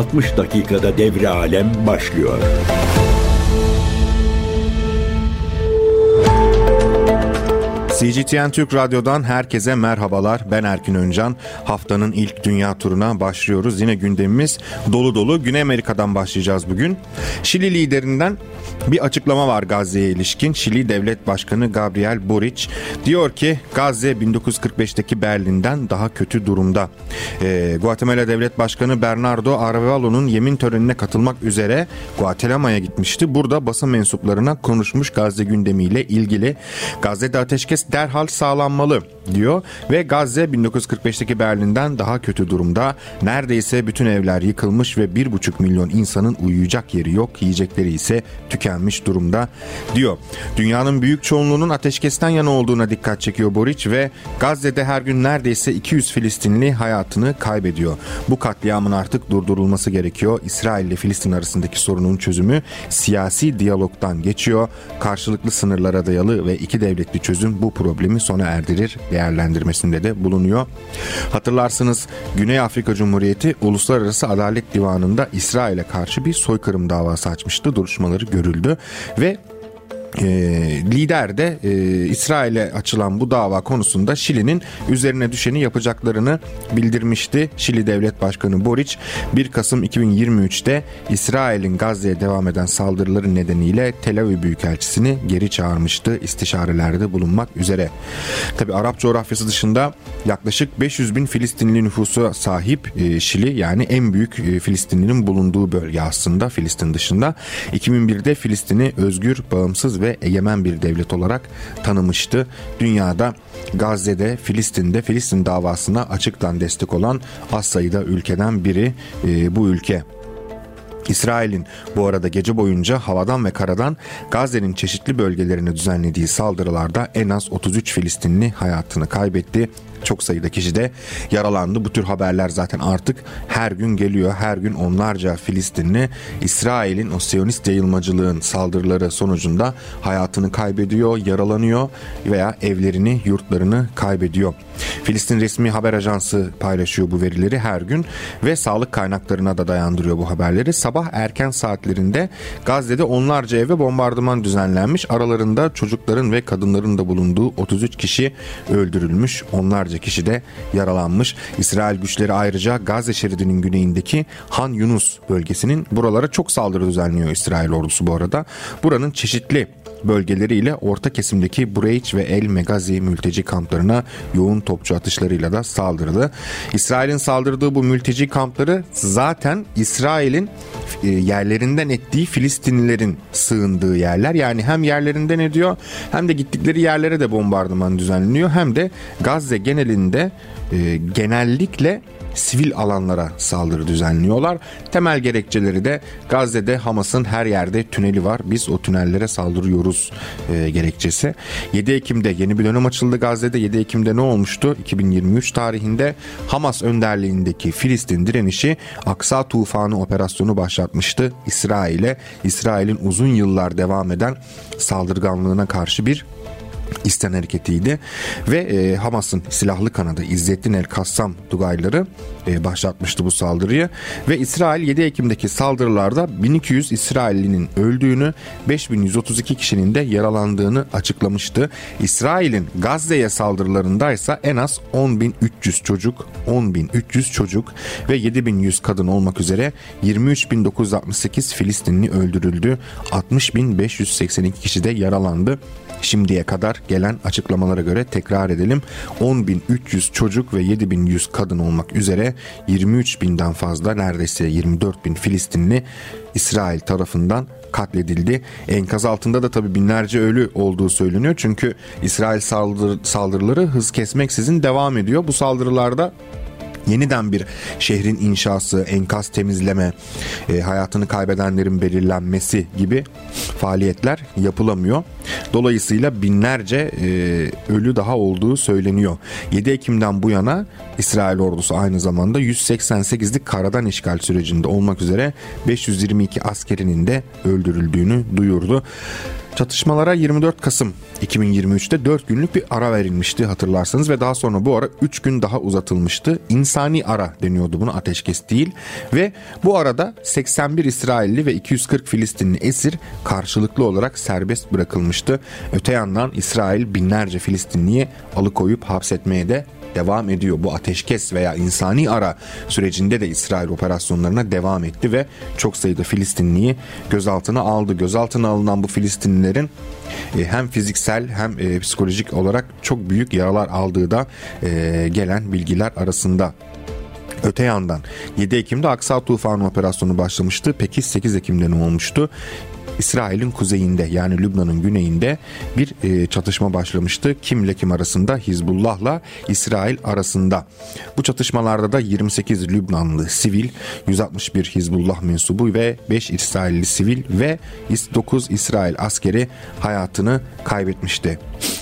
60 dakikada devre alem başlıyor. CGTN Türk Radyo'dan herkese merhabalar. Ben Erkin Öncan. Haftanın ilk dünya turuna başlıyoruz. Yine gündemimiz dolu dolu. Güney Amerika'dan başlayacağız bugün. Şili liderinden bir açıklama var Gazze'ye ilişkin. Şili Devlet Başkanı Gabriel Boric diyor ki Gazze 1945'teki Berlin'den daha kötü durumda. E, Guatemala Devlet Başkanı Bernardo Arevalo'nun yemin törenine katılmak üzere Guatemala'ya gitmişti. Burada basın mensuplarına konuşmuş Gazze gündemiyle ilgili. Gazze'de ateşkes derhal sağlanmalı diyor ve Gazze 1945'teki Berlin'den daha kötü durumda. Neredeyse bütün evler yıkılmış ve 1,5 milyon insanın uyuyacak yeri yok, yiyecekleri ise tükenmiş durumda diyor. Dünyanın büyük çoğunluğunun ateşkesten yana olduğuna dikkat çekiyor Boric ve Gazze'de her gün neredeyse 200 Filistinli hayatını kaybediyor. Bu katliamın artık durdurulması gerekiyor. İsrail ile Filistin arasındaki sorunun çözümü siyasi diyalogdan geçiyor. Karşılıklı sınırlara dayalı ve iki devletli çözüm bu problemi sona erdirir değerlendirmesinde de bulunuyor. Hatırlarsınız Güney Afrika Cumhuriyeti Uluslararası Adalet Divanı'nda İsrail'e karşı bir soykırım davası açmıştı. Duruşmaları görüldü ve e, lider de e, İsrail'e açılan bu dava konusunda Şili'nin üzerine düşeni yapacaklarını bildirmişti. Şili Devlet Başkanı Boric 1 Kasım 2023'te İsrail'in Gazze'ye devam eden saldırıları nedeniyle Tel Aviv Büyükelçisini geri çağırmıştı istişarelerde bulunmak üzere. Tabi Arap coğrafyası dışında yaklaşık 500 bin Filistinli nüfusu sahip e, Şili yani en büyük e, Filistinlinin bulunduğu bölge aslında Filistin dışında. 2001'de Filistin'i özgür, bağımsız ve egemen bir devlet olarak tanımıştı. Dünyada Gazze'de, Filistin'de Filistin davasına açıktan destek olan az sayıda ülkeden biri e, bu ülke. İsrail'in bu arada gece boyunca havadan ve karadan Gazze'nin çeşitli bölgelerine düzenlediği saldırılarda en az 33 Filistinli hayatını kaybetti çok sayıda kişi de yaralandı. Bu tür haberler zaten artık her gün geliyor. Her gün onlarca Filistinli İsrail'in o Siyonist yayılmacılığın saldırıları sonucunda hayatını kaybediyor, yaralanıyor veya evlerini, yurtlarını kaybediyor. Filistin resmi haber ajansı paylaşıyor bu verileri her gün ve sağlık kaynaklarına da dayandırıyor bu haberleri. Sabah erken saatlerinde Gazze'de onlarca eve bombardıman düzenlenmiş. Aralarında çocukların ve kadınların da bulunduğu 33 kişi öldürülmüş. Onlarca kişi de yaralanmış. İsrail güçleri ayrıca Gazze şeridinin güneyindeki Han Yunus bölgesinin buralara çok saldırı düzenliyor İsrail ordusu bu arada. Buranın çeşitli bölgeleriyle orta kesimdeki Bureyç ve El Megazi mülteci kamplarına yoğun topçu atışlarıyla da saldırdı. İsrail'in saldırdığı bu mülteci kampları zaten İsrail'in e, yerlerinden ettiği Filistinlilerin sığındığı yerler. Yani hem yerlerinden ediyor hem de gittikleri yerlere de bombardıman düzenleniyor hem de Gazze genelinde e, genellikle sivil alanlara saldırı düzenliyorlar. Temel gerekçeleri de Gazze'de Hamas'ın her yerde tüneli var. Biz o tünellere saldırıyoruz e, gerekçesi. 7 Ekim'de yeni bir dönem açıldı Gazze'de. 7 Ekim'de ne olmuştu? 2023 tarihinde Hamas önderliğindeki Filistin direnişi Aksa Tufanı operasyonu başlatmıştı İsrail'e. İsrail'in uzun yıllar devam eden saldırganlığına karşı bir İsten hareketiydi ve e, Hamas'ın silahlı kanadı İzzettin El Kassam Tugayları e, başlatmıştı bu saldırıyı ve İsrail 7 Ekim'deki saldırılarda 1200 İsraillinin öldüğünü 5132 kişinin de yaralandığını açıklamıştı. İsrail'in Gazze'ye saldırılarında ise en az 10.300 çocuk 10.300 çocuk ve 7.100 kadın olmak üzere 23.968 Filistinli öldürüldü 60.582 kişi de yaralandı. Şimdiye kadar gelen açıklamalara göre tekrar edelim 10.300 çocuk ve 7.100 kadın olmak üzere 23.000'den fazla neredeyse 24.000 Filistinli İsrail tarafından katledildi. Enkaz altında da tabi binlerce ölü olduğu söyleniyor. Çünkü İsrail saldır, saldırıları hız kesmeksizin devam ediyor. Bu saldırılarda yeniden bir şehrin inşası, enkaz temizleme, e, hayatını kaybedenlerin belirlenmesi gibi faaliyetler yapılamıyor. Dolayısıyla binlerce e, ölü daha olduğu söyleniyor. 7 Ekim'den bu yana İsrail ordusu aynı zamanda 188'lik karadan işgal sürecinde olmak üzere 522 askerinin de öldürüldüğünü duyurdu. Çatışmalara 24 Kasım 2023'te 4 günlük bir ara verilmişti hatırlarsanız ve daha sonra bu ara 3 gün daha uzatılmıştı. İnsani ara deniyordu bunu ateşkes değil ve bu arada 81 İsrailli ve 240 Filistinli esir karşılıklı olarak serbest bırakılmıştı. Öte yandan İsrail binlerce Filistinliyi alıkoyup hapsetmeye de devam ediyor. Bu ateşkes veya insani ara sürecinde de İsrail operasyonlarına devam etti ve çok sayıda Filistinliyi gözaltına aldı. Gözaltına alınan bu Filistinlilerin e, hem fiziksel hem e, psikolojik olarak çok büyük yaralar aldığı da e, gelen bilgiler arasında. Öte yandan 7 Ekim'de Aksa Tufanı operasyonu başlamıştı. Peki 8 Ekim'de ne olmuştu? İsrail'in kuzeyinde yani Lübnan'ın güneyinde bir e, çatışma başlamıştı. Kimle kim arasında? Hizbullah'la İsrail arasında. Bu çatışmalarda da 28 Lübnanlı sivil, 161 Hizbullah mensubu ve 5 İsrailli sivil ve 9 İsrail askeri hayatını kaybetmişti.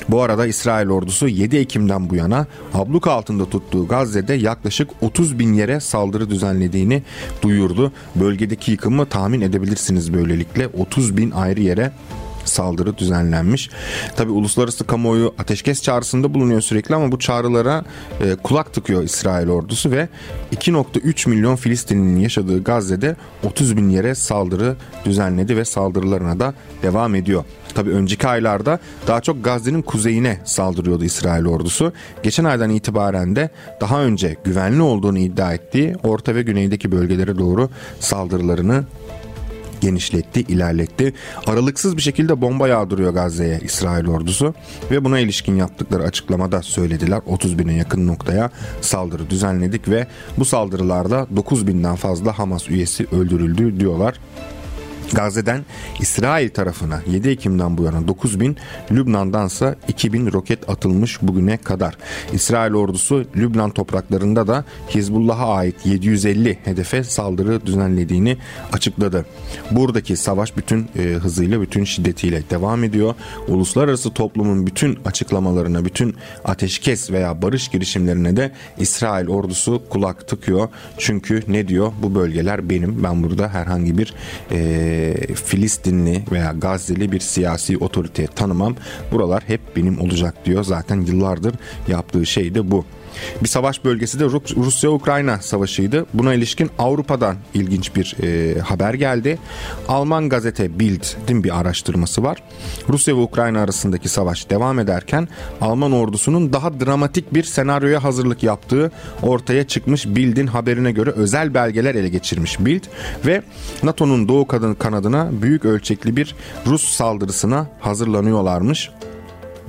Bu arada İsrail ordusu 7 Ekim'den bu yana abluk altında tuttuğu Gazze'de yaklaşık 30 bin yere saldırı düzenlediğini duyurdu. Bölgedeki yıkımı tahmin edebilirsiniz böylelikle 30 bin ayrı yere saldırı düzenlenmiş. Tabi uluslararası kamuoyu ateşkes çağrısında bulunuyor sürekli ama bu çağrılara e, kulak tıkıyor İsrail ordusu ve 2.3 milyon Filistinlinin yaşadığı Gazze'de 30 bin yere saldırı düzenledi ve saldırılarına da devam ediyor. Tabi önceki aylarda daha çok Gazze'nin kuzeyine saldırıyordu İsrail ordusu. Geçen aydan itibaren de daha önce güvenli olduğunu iddia ettiği orta ve güneydeki bölgelere doğru saldırılarını genişletti, ilerletti. Aralıksız bir şekilde bomba yağdırıyor Gazze'ye İsrail ordusu ve buna ilişkin yaptıkları açıklamada söylediler. 30 bine yakın noktaya saldırı düzenledik ve bu saldırılarda 9 binden fazla Hamas üyesi öldürüldü diyorlar. Gazze'den İsrail tarafına 7 Ekim'den bu yana 9 bin, Lübnan'dansa 2 bin roket atılmış bugüne kadar. İsrail ordusu Lübnan topraklarında da Hizbullah'a ait 750 hedefe saldırı düzenlediğini açıkladı. Buradaki savaş bütün e, hızıyla, bütün şiddetiyle devam ediyor. Uluslararası toplumun bütün açıklamalarına, bütün ateşkes veya barış girişimlerine de İsrail ordusu kulak tıkıyor. Çünkü ne diyor? Bu bölgeler benim. Ben burada herhangi bir e, Filistinli veya Gazze'li bir siyasi otorite tanımam. Buralar hep benim olacak diyor. Zaten yıllardır yaptığı şey de bu. Bir savaş bölgesi de Rusya-Ukrayna savaşıydı. Buna ilişkin Avrupa'dan ilginç bir e, haber geldi. Alman gazete Bild'in bir araştırması var. Rusya ve Ukrayna arasındaki savaş devam ederken Alman ordusunun daha dramatik bir senaryoya hazırlık yaptığı ortaya çıkmış Bild'in haberine göre özel belgeler ele geçirmiş Bild ve NATO'nun doğu kanadına büyük ölçekli bir Rus saldırısına hazırlanıyorlarmış.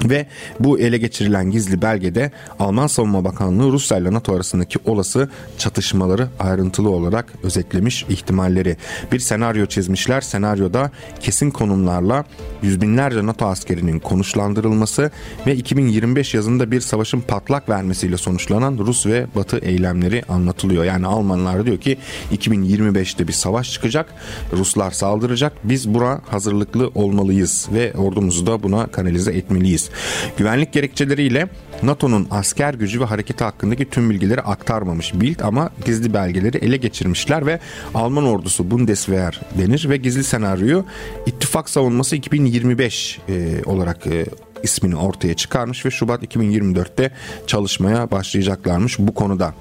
Ve bu ele geçirilen gizli belgede Alman Savunma Bakanlığı Rusya ile NATO arasındaki olası çatışmaları ayrıntılı olarak özetlemiş ihtimalleri. Bir senaryo çizmişler. Senaryoda kesin konumlarla yüz binlerce NATO askerinin konuşlandırılması ve 2025 yazında bir savaşın patlak vermesiyle sonuçlanan Rus ve Batı eylemleri anlatılıyor. Yani Almanlar diyor ki 2025'te bir savaş çıkacak. Ruslar saldıracak. Biz buna hazırlıklı olmalıyız ve ordumuzu da buna kanalize etmeliyiz. Güvenlik gerekçeleriyle NATO'nun asker gücü ve hareketi hakkındaki tüm bilgileri aktarmamış Bild ama gizli belgeleri ele geçirmişler ve Alman ordusu Bundeswehr denir ve gizli senaryoyu ittifak savunması 2025 e, olarak e, ismini ortaya çıkarmış ve Şubat 2024'te çalışmaya başlayacaklarmış bu konuda.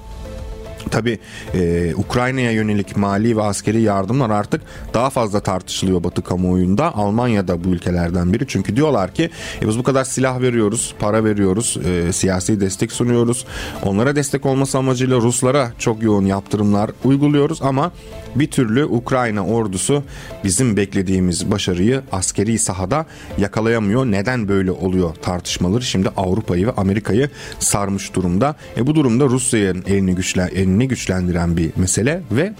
Tabi e, Ukrayna'ya yönelik mali ve askeri yardımlar artık daha fazla tartışılıyor Batı kamuoyunda. Almanya da bu ülkelerden biri. Çünkü diyorlar ki e, biz bu kadar silah veriyoruz, para veriyoruz, e, siyasi destek sunuyoruz. Onlara destek olması amacıyla Ruslara çok yoğun yaptırımlar uyguluyoruz ama bir türlü Ukrayna ordusu bizim beklediğimiz başarıyı askeri sahada yakalayamıyor. Neden böyle oluyor tartışmaları şimdi Avrupa'yı ve Amerika'yı sarmış durumda. E bu durumda Rusya'nın elini güçlen elini güçlendiren bir mesele ve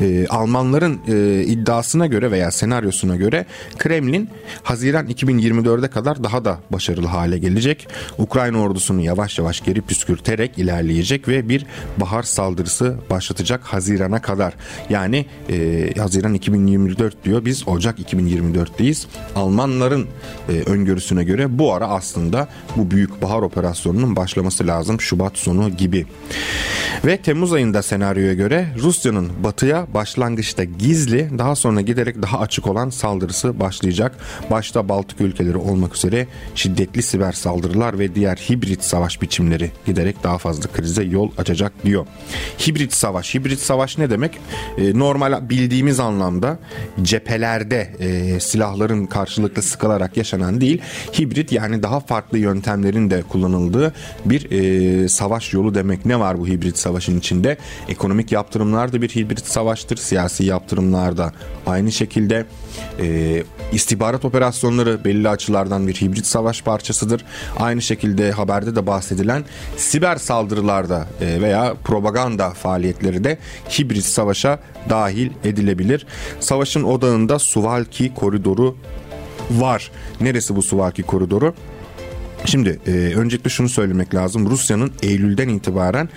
e, Almanların e, iddiasına göre veya senaryosuna göre Kremlin Haziran 2024'e kadar daha da başarılı hale gelecek. Ukrayna ordusunu yavaş yavaş geri püskürterek ilerleyecek ve bir bahar saldırısı başlatacak Haziran'a kadar. Yani e, Haziran 2024 diyor biz Ocak 2024'teyiz. Almanların e, öngörüsüne göre bu ara aslında bu büyük bahar operasyonunun başlaması lazım Şubat sonu gibi. Ve Temmuz ayında senaryoya göre Rusya'nın batıya başlangıçta gizli daha sonra giderek daha açık olan saldırısı başlayacak. Başta Baltık ülkeleri olmak üzere şiddetli siber saldırılar ve diğer hibrit savaş biçimleri giderek daha fazla krize yol açacak diyor. Hibrit savaş. Hibrit savaş ne demek? E, normal bildiğimiz anlamda cephelerde e, silahların karşılıklı sıkılarak yaşanan değil. Hibrit yani daha farklı yöntemlerin de kullanıldığı bir e, savaş yolu demek. Ne var bu hibrit savaşın içinde? Ekonomik yaptırımlar da bir hibrit savaştır. Siyasi yaptırımlar da aynı şekilde e, istihbarat operasyonları belli açılardan bir hibrit savaş parçasıdır. Aynı şekilde haberde de bahsedilen siber saldırılarda e, veya propaganda faaliyetleri de hibrit savaşa dahil edilebilir. Savaşın odağında Suvalki koridoru var. Neresi bu Suvalki koridoru? Şimdi e, öncelikle şunu söylemek lazım. Rusya'nın Eylül'den itibaren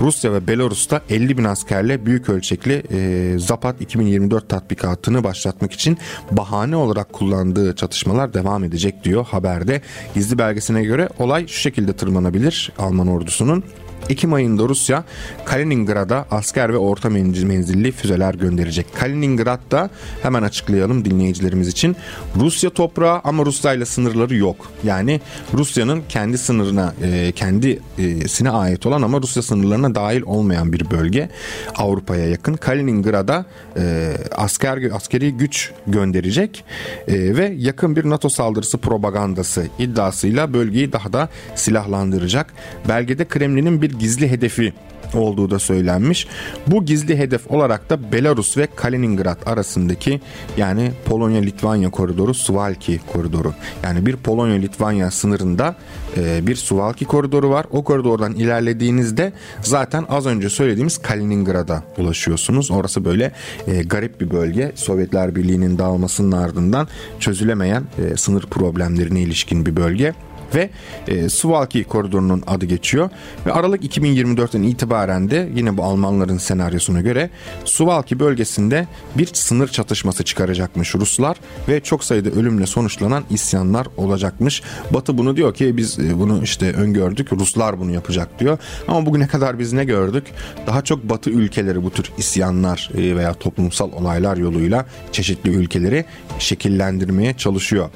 Rusya ve Belarus'ta 50 bin askerle büyük ölçekli e, Zapat 2024 tatbikatını başlatmak için bahane olarak kullandığı çatışmalar devam edecek diyor haberde. Gizli belgesine göre olay şu şekilde tırmanabilir Alman ordusunun. Ekim ayında Rusya Kaliningrad'a asker ve orta menzilli füzeler gönderecek. Kaliningrad'da hemen açıklayalım dinleyicilerimiz için. Rusya toprağı ama Rusya ile sınırları yok. Yani Rusya'nın kendi sınırına e, kendisine ait olan ama Rusya sınırlarına dahil olmayan bir bölge. Avrupa'ya yakın. Kaliningrad'a e, asker askeri güç gönderecek e, ve yakın bir NATO saldırısı propagandası iddiasıyla bölgeyi daha da silahlandıracak. Belgede Kremlin'in bir gizli hedefi olduğu da söylenmiş. Bu gizli hedef olarak da Belarus ve Kaliningrad arasındaki yani Polonya-Litvanya koridoru Suvalki koridoru. Yani bir Polonya-Litvanya sınırında e, bir Suvalki koridoru var. O koridordan ilerlediğinizde zaten az önce söylediğimiz Kaliningrad'a ulaşıyorsunuz. Orası böyle e, garip bir bölge. Sovyetler Birliği'nin dağılmasının ardından çözülemeyen e, sınır problemlerine ilişkin bir bölge ve e, Suvalki koridorunun adı geçiyor. Ve Aralık 2024'ten itibaren de yine bu Almanların senaryosuna göre Suvalki bölgesinde bir sınır çatışması çıkaracakmış Ruslar ve çok sayıda ölümle sonuçlanan isyanlar olacakmış. Batı bunu diyor ki biz e, bunu işte öngördük Ruslar bunu yapacak diyor. Ama bugüne kadar biz ne gördük? Daha çok Batı ülkeleri bu tür isyanlar e, veya toplumsal olaylar yoluyla çeşitli ülkeleri şekillendirmeye çalışıyor.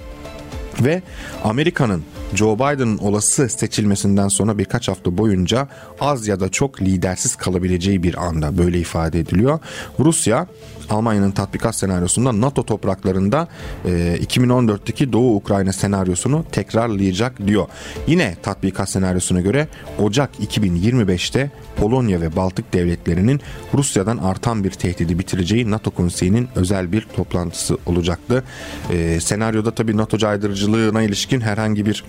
Ve Amerika'nın Joe Biden'ın olası seçilmesinden sonra birkaç hafta boyunca az ya da çok lidersiz kalabileceği bir anda böyle ifade ediliyor. Rusya Almanya'nın tatbikat senaryosunda NATO topraklarında e, 2014'teki Doğu Ukrayna senaryosunu tekrarlayacak diyor. Yine tatbikat senaryosuna göre Ocak 2025'te Polonya ve Baltık devletlerinin Rusya'dan artan bir tehdidi bitireceği NATO konseyinin özel bir toplantısı olacaktı. E, senaryoda tabii NATO caydırıcılığına ilişkin herhangi bir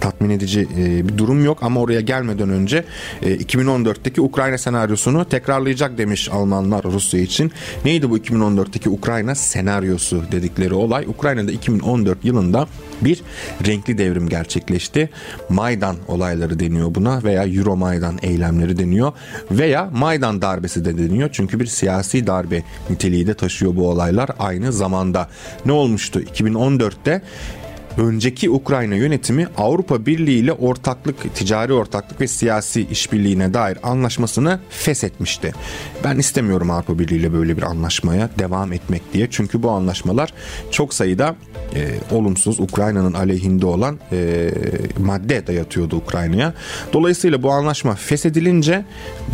tatmin edici e, bir durum yok ama oraya gelmeden önce e, 2014'teki Ukrayna senaryosunu tekrarlayacak demiş Almanlar Rusya için. Neydi bu 2014'teki Ukrayna senaryosu dedikleri olay? Ukrayna'da 2014 yılında bir renkli devrim gerçekleşti. Maydan olayları deniyor buna veya Euro Maydan eylemleri deniyor veya Maydan darbesi de deniyor. Çünkü bir siyasi darbe niteliği de taşıyor bu olaylar aynı zamanda. Ne olmuştu? 2014'te önceki Ukrayna yönetimi Avrupa Birliği ile ortaklık, ticari ortaklık ve siyasi işbirliğine dair anlaşmasını feshetmişti. Ben istemiyorum Avrupa Birliği ile böyle bir anlaşmaya devam etmek diye. Çünkü bu anlaşmalar çok sayıda e, olumsuz Ukrayna'nın aleyhinde olan e, madde dayatıyordu Ukrayna'ya. Dolayısıyla bu anlaşma feshedilince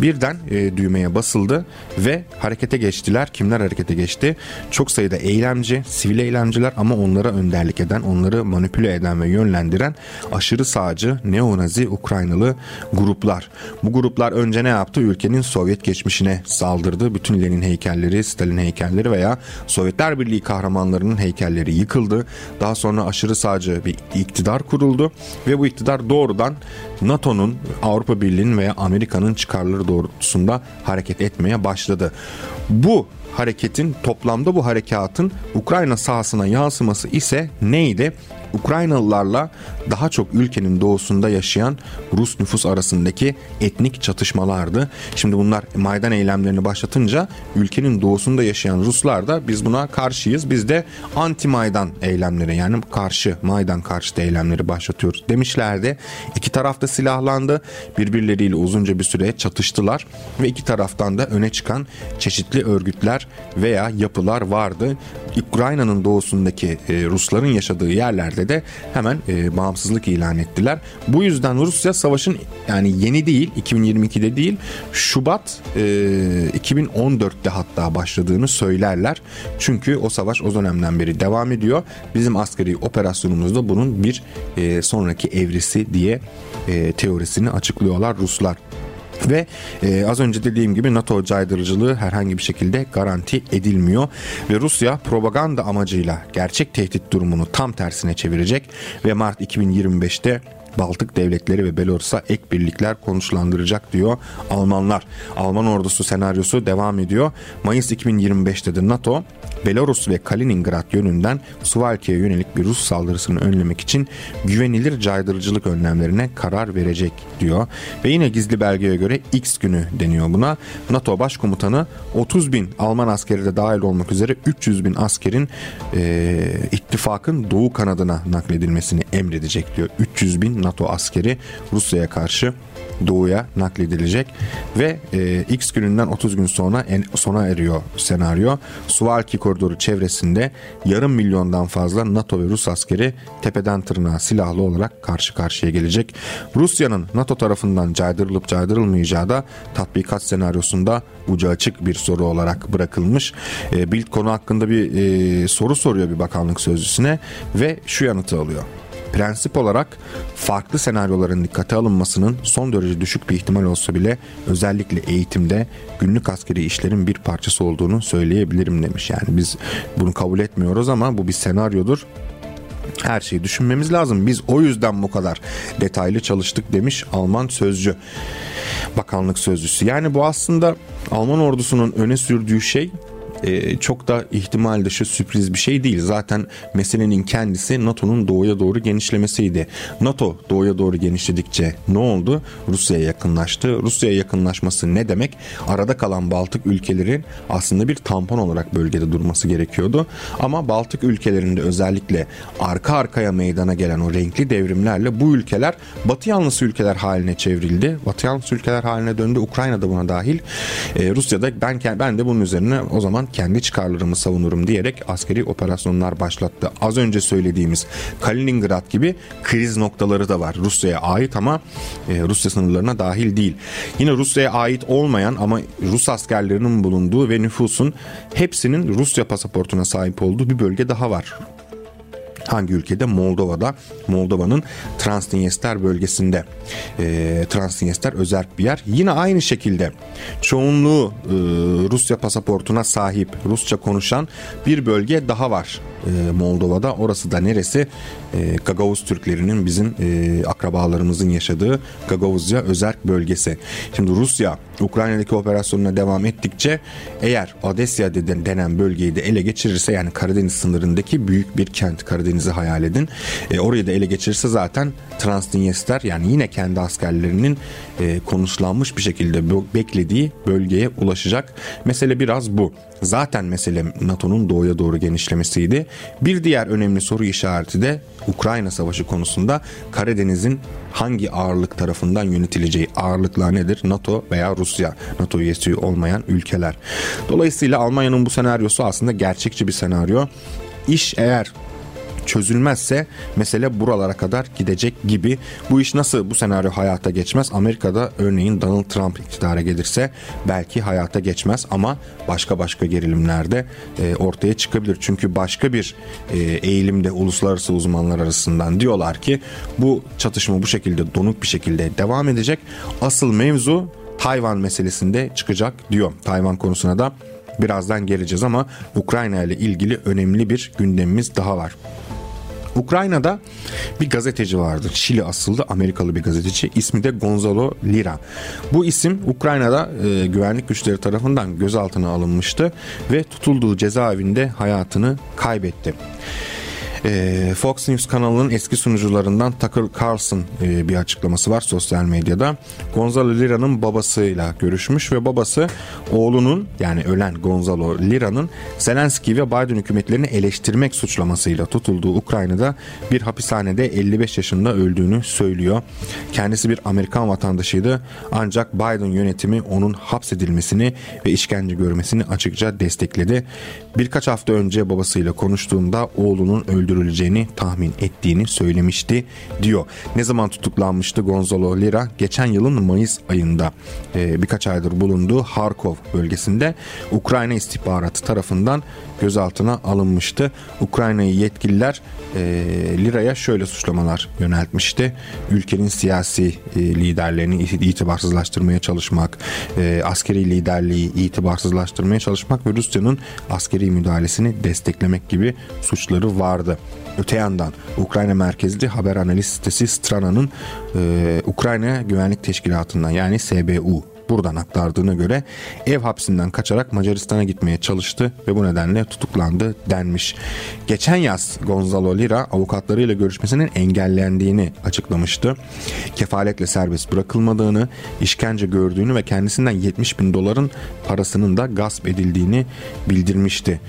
birden e, düğmeye basıldı ve harekete geçtiler. Kimler harekete geçti? Çok sayıda eylemci, sivil eylemciler ama onlara önderlik eden, onları manipüle eden ve yönlendiren aşırı sağcı, neonazi Ukraynalı gruplar. Bu gruplar önce ne yaptı? Ülkenin Sovyet geçmişine saldırdı. Bütün Lenin heykelleri, Stalin heykelleri veya Sovyetler Birliği kahramanlarının heykelleri yıkıldı. Daha sonra aşırı sağcı bir iktidar kuruldu ve bu iktidar doğrudan NATO'nun, Avrupa Birliği'nin veya Amerika'nın çıkarları doğrultusunda hareket etmeye başladı. Bu hareketin toplamda bu harekatın Ukrayna sahasına yansıması ise neydi? Ukraynalılarla daha çok ülkenin doğusunda yaşayan Rus nüfus arasındaki etnik çatışmalardı. Şimdi bunlar Maydan eylemlerini başlatınca ülkenin doğusunda yaşayan Ruslar da biz buna karşıyız. Biz de anti Maydan eylemleri yani karşı Maydan karşıtı eylemleri başlatıyoruz demişlerdi. İki taraf da silahlandı. Birbirleriyle uzunca bir süre çatıştılar ve iki taraftan da öne çıkan çeşitli örgütler veya yapılar vardı. Ukrayna'nın doğusundaki e, Rusların yaşadığı yerlerde de hemen e, bağımsızlık ilan ettiler. Bu yüzden Rusya savaşın yani yeni değil 2022'de değil Şubat e, 2014'te hatta başladığını söylerler. Çünkü o savaş o dönemden beri devam ediyor. Bizim askeri operasyonumuzda bunun bir e, sonraki evresi diye e, teorisini açıklıyorlar Ruslar. Ve e, az önce dediğim gibi NATO caydırıcılığı herhangi bir şekilde garanti edilmiyor. Ve Rusya propaganda amacıyla gerçek tehdit durumunu tam tersine çevirecek ve Mart 2025'te Baltık devletleri ve Belarus'a ek birlikler konuşlandıracak diyor Almanlar. Alman ordusu senaryosu devam ediyor. Mayıs 2025'te de NATO Belarus ve Kaliningrad yönünden Suvalki'ye yönelik bir Rus saldırısını önlemek için güvenilir caydırıcılık önlemlerine karar verecek diyor. Ve yine gizli belgeye göre X günü deniyor buna. NATO Başkomutanı 30 bin Alman askeri de dahil olmak üzere 300 bin askerin e, ittifakın doğu kanadına nakledilmesini emredecek diyor. 300 bin NATO askeri Rusya'ya karşı doğuya nakledilecek ve e, X gününden 30 gün sonra en, sona eriyor senaryo. Suvalki koridoru çevresinde yarım milyondan fazla NATO ve Rus askeri tepeden tırnağa silahlı olarak karşı karşıya gelecek. Rusya'nın NATO tarafından caydırılıp caydırılmayacağı da tatbikat senaryosunda ucu açık bir soru olarak bırakılmış. E, Bild konu hakkında bir e, soru soruyor bir bakanlık sözcüsüne ve şu yanıtı alıyor prensip olarak farklı senaryoların dikkate alınmasının son derece düşük bir ihtimal olsa bile özellikle eğitimde günlük askeri işlerin bir parçası olduğunu söyleyebilirim demiş. Yani biz bunu kabul etmiyoruz ama bu bir senaryodur her şeyi düşünmemiz lazım. Biz o yüzden bu kadar detaylı çalıştık demiş Alman sözcü. Bakanlık sözcüsü. Yani bu aslında Alman ordusunun öne sürdüğü şey e, çok da ihtimal dışı sürpriz bir şey değil. Zaten meselenin kendisi NATO'nun doğuya doğru genişlemesiydi. NATO doğuya doğru genişledikçe ne oldu? Rusya'ya yakınlaştı. Rusya'ya yakınlaşması ne demek? Arada kalan Baltık ülkelerin aslında bir tampon olarak bölgede durması gerekiyordu. Ama Baltık ülkelerinde özellikle arka arkaya meydana gelen o renkli devrimlerle bu ülkeler Batı yanlısı ülkeler haline çevrildi. Batı yanlısı ülkeler haline döndü. Ukrayna da buna dahil. Ee, Rusya'da ben ben de bunun üzerine o zaman kendi çıkarlarımı savunurum diyerek askeri operasyonlar başlattı. Az önce söylediğimiz Kaliningrad gibi kriz noktaları da var. Rusya'ya ait ama e, Rusya sınırlarına dahil değil. Yine Rusya'ya ait olmayan ama Rus askerlerinin bulunduğu ve nüfusun hepsinin Rusya pasaportuna sahip olduğu bir bölge daha var. Hangi ülkede? Moldova'da. Moldova'nın Transnistria bölgesinde. E, Transnistria özerk bir yer. Yine aynı şekilde çoğunluğu e, Rusya pasaportuna sahip Rusça konuşan bir bölge daha var e, Moldova'da. Orası da neresi? E, Gagavuz Türklerinin bizim e, akrabalarımızın yaşadığı Gagavuzya özerk bölgesi. Şimdi Rusya Ukrayna'daki operasyonuna devam ettikçe eğer Odesya denen bölgeyi de ele geçirirse yani Karadeniz sınırındaki büyük bir kent Karadeniz'i hayal edin. E, orayı da ele geçirirse zaten Transnistria yani yine kendi askerlerinin e, konuşlanmış bir şekilde beklediği bölgeye ulaşacak. Mesele biraz bu. Zaten mesele NATO'nun doğuya doğru genişlemesiydi. Bir diğer önemli soru işareti de Ukrayna Savaşı konusunda Karadeniz'in hangi ağırlık tarafından yönetileceği ağırlıklar nedir? NATO veya Rusya, NATO üyesi olmayan ülkeler. Dolayısıyla Almanya'nın bu senaryosu aslında gerçekçi bir senaryo. İş eğer çözülmezse mesele buralara kadar gidecek gibi. Bu iş nasıl bu senaryo hayata geçmez? Amerika'da örneğin Donald Trump iktidara gelirse belki hayata geçmez ama başka başka gerilimlerde e, ortaya çıkabilir. Çünkü başka bir e, eğilimde uluslararası uzmanlar arasından diyorlar ki bu çatışma bu şekilde donuk bir şekilde devam edecek. Asıl mevzu Tayvan meselesinde çıkacak diyor. Tayvan konusuna da birazdan geleceğiz ama Ukrayna ile ilgili önemli bir gündemimiz daha var. Ukrayna'da bir gazeteci vardı. Şili asıllı Amerikalı bir gazeteci. İsmi de Gonzalo Lira. Bu isim Ukrayna'da e, güvenlik güçleri tarafından gözaltına alınmıştı ve tutulduğu cezaevinde hayatını kaybetti. E, Fox News kanalının eski sunucularından Tucker Carlson e, bir açıklaması var sosyal medyada. Gonzalo Lira'nın babasıyla görüşmüş ve babası oğlunun yani ölen Gonzalo Lira'nın Zelenski ve Biden hükümetlerini eleştirmek suçlamasıyla tutulduğu Ukrayna'da bir hapishanede 55 yaşında öldüğünü söylüyor. Kendisi bir Amerikan vatandaşıydı ancak Biden yönetimi onun hapsedilmesini ve işkence görmesini açıkça destekledi. Birkaç hafta önce babasıyla konuştuğunda oğlunun öldürüleceğini tahmin ettiğini söylemişti diyor. Ne zaman tutuklanmıştı Gonzalo Lira? Geçen yılın Mayıs ayında e, birkaç aydır bulunduğu Harkov bölgesinde Ukrayna istihbaratı tarafından gözaltına alınmıştı. Ukrayna'yı yetkililer e, Lira'ya şöyle suçlamalar yöneltmişti. Ülkenin siyasi e, liderlerini itibarsızlaştırmaya çalışmak, e, askeri liderliği itibarsızlaştırmaya çalışmak ve Rusya'nın askeri müdahalesini desteklemek gibi suçları vardı. Öte yandan Ukrayna merkezli haber analiz sitesi Strana'nın e, Ukrayna Güvenlik Teşkilatı'ndan yani SBU buradan aktardığına göre ev hapsinden kaçarak Macaristan'a gitmeye çalıştı ve bu nedenle tutuklandı denmiş. Geçen yaz Gonzalo Lira avukatlarıyla görüşmesinin engellendiğini açıklamıştı. Kefaletle serbest bırakılmadığını, işkence gördüğünü ve kendisinden 70 bin doların parasının da gasp edildiğini bildirmişti.